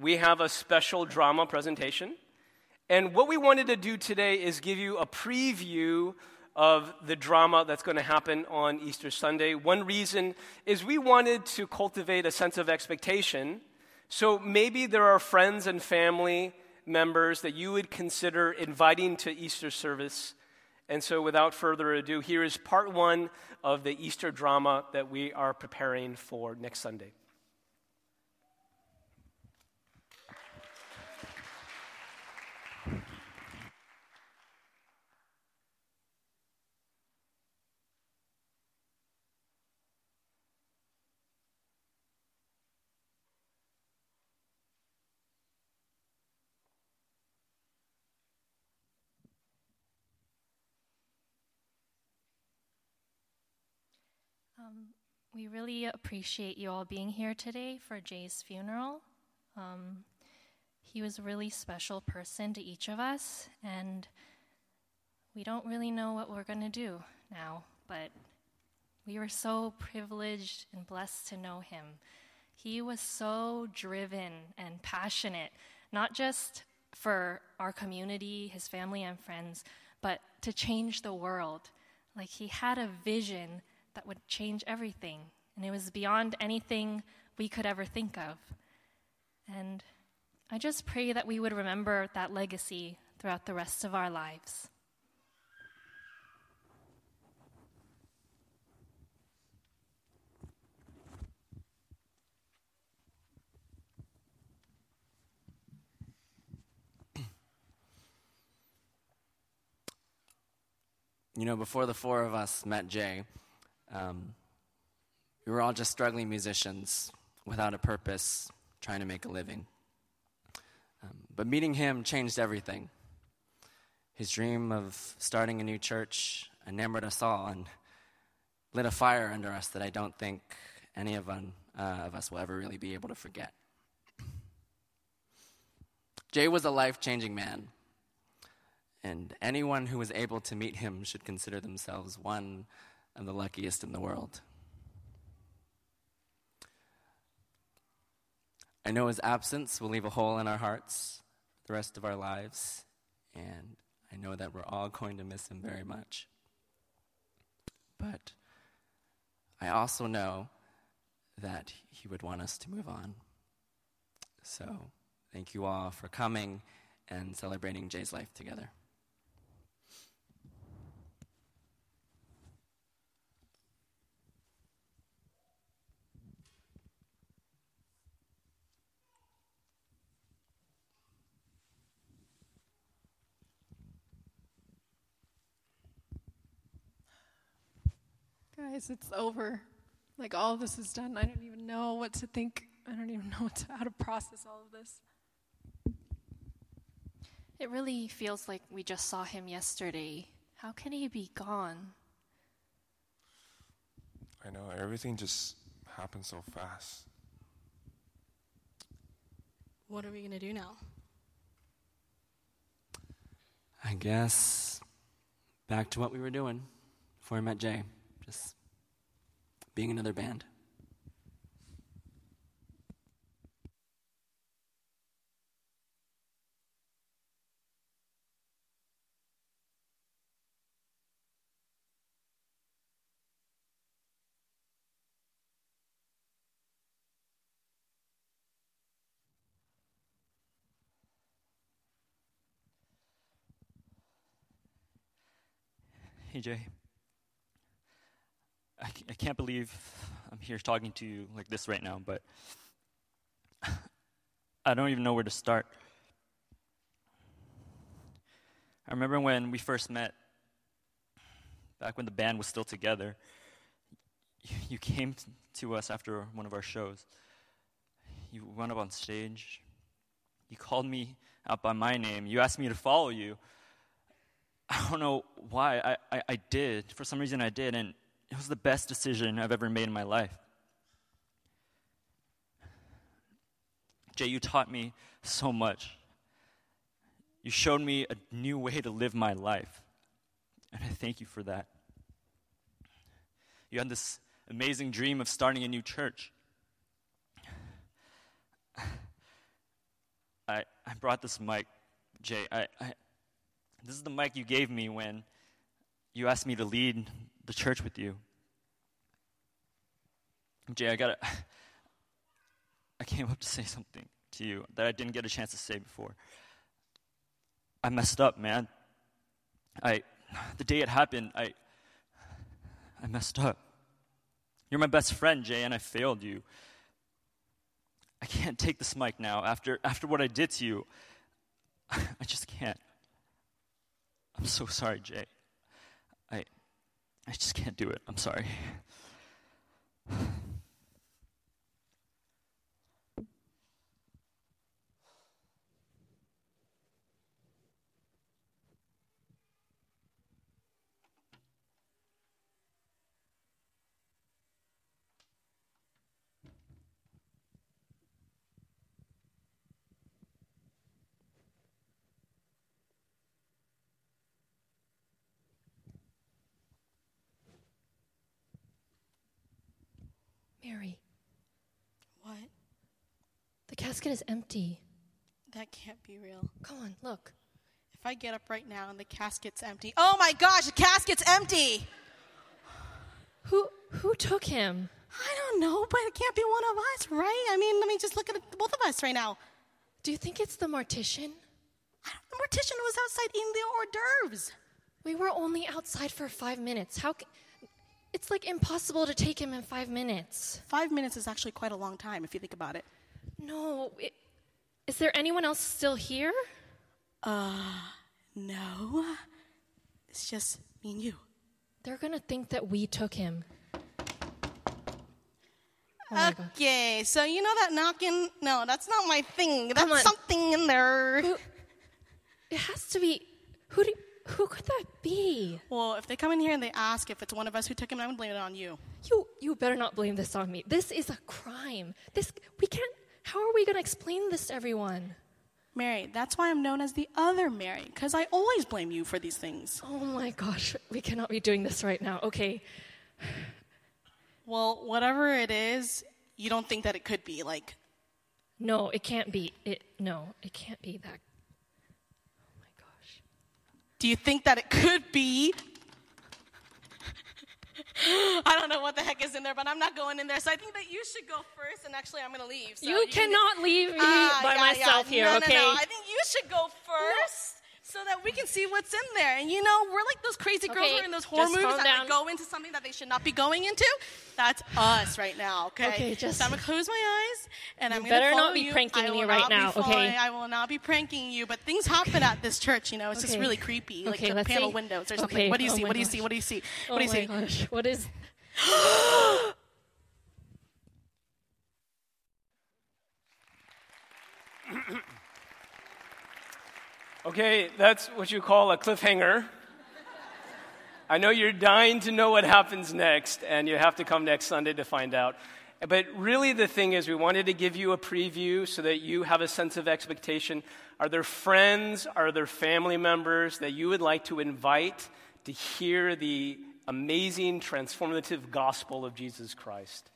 we have a special drama presentation. And what we wanted to do today is give you a preview of the drama that's going to happen on Easter Sunday. One reason is we wanted to cultivate a sense of expectation. So maybe there are friends and family members that you would consider inviting to Easter service. And so, without further ado, here is part one of the Easter drama that we are preparing for next Sunday. Um, we really appreciate you all being here today for Jay's funeral. Um, he was a really special person to each of us, and we don't really know what we're going to do now, but we were so privileged and blessed to know him. He was so driven and passionate, not just for our community, his family, and friends, but to change the world. Like he had a vision that would change everything. And it was beyond anything we could ever think of. And I just pray that we would remember that legacy throughout the rest of our lives. You know, before the four of us met Jay, um, we were all just struggling musicians without a purpose, trying to make a living. Um, but meeting him changed everything. His dream of starting a new church enamored us all and lit a fire under us that I don't think any of, un, uh, of us will ever really be able to forget. Jay was a life changing man, and anyone who was able to meet him should consider themselves one and the luckiest in the world. I know his absence will leave a hole in our hearts the rest of our lives, and I know that we're all going to miss him very much. But I also know that he would want us to move on. So, thank you all for coming and celebrating Jay's life together. Guys, it's over. Like all of this is done. I don't even know what to think. I don't even know to, how to process all of this. It really feels like we just saw him yesterday. How can he be gone? I know, everything just happened so fast. What are we going to do now? I guess back to what we were doing before I met Jay. Just being another band. Hey, Jay. I, I can't believe I'm here talking to you like this right now, but I don't even know where to start. I remember when we first met, back when the band was still together, you came to us after one of our shows. You went up on stage. You called me out by my name. You asked me to follow you. I don't know why. I, I, I did. For some reason, I did. And it was the best decision I've ever made in my life. Jay, you taught me so much. You showed me a new way to live my life. And I thank you for that. You had this amazing dream of starting a new church. I, I brought this mic, Jay. I, I, this is the mic you gave me when you asked me to lead the church with you. Jay, I gotta. I came up to say something to you that I didn't get a chance to say before. I messed up, man. I, the day it happened, I, I messed up. You're my best friend, Jay, and I failed you. I can't take this mic now after, after what I did to you. I just can't. I'm so sorry, Jay. I, just can't do it. I'm sorry. Mary, What? the casket is empty. That can't be real. Come on, look. If I get up right now and the casket's empty, oh my gosh, the casket's empty! Who who took him? I don't know, but it can't be one of us, right? I mean, let me just look at both of us right now. Do you think it's the mortician? I don't, the mortician was outside eating the hors d'oeuvres. We were only outside for five minutes. How? ca- It's like impossible to take him in five minutes. Five minutes is actually quite a long time if you think about it. No. It, is there anyone else still here? Uh, no, it's just me and you. They're gonna think that we took him. Oh. Okay, so you know that knocking? No, that's not my thing. That's something in there. Who, it has to be. Who do, Who could that be? Well, if they come in here and they ask if it's one of us who took him, I'm gonna blame it on you. You you better not blame this on me. This is a crime. This we can't. How are we gonna explain this to everyone? Mary, that's why I'm known as the other Mary, because I always blame you for these things. Oh my gosh, we cannot be doing this right now. Okay, Well, whatever it is, you don't think that it could be like no, it can't be. It no, it can't be that. Do you think that it could be? I don't know what the heck is in there, but I'm not going in there. So I think that you should go first, and actually, I'm going to leave. So you can- cannot leave me Ah, by yeah, myself yeah. here. No, okay. No, no. I think you should go first. So that we can see what's in there. And you know, we're like those crazy girls Okay, who are in those horror movies that like, go into something that they should not be going into. That's us right now, okay? Okay, just- so I'm gonna close my eyes and I'm You gonna better not be you. pranking me right now, okay? I will not be pranking you, but things happen at this church, you know. It's just really creepy. Like Okay, the panel see. windows or something. Okay, What do you oh see? What do you see? What do you see? oh What do you see? Oh my see? gosh, what is? Okay, that's what you call a cliffhanger. I know you're dying to know what happens next, and you have to come next Sunday to find out. But really, the thing is, we wanted to give you a preview so that you have a sense of expectation. Are there friends, are there family members that you would like to invite to hear the amazing, transformative gospel of Jesus Christ?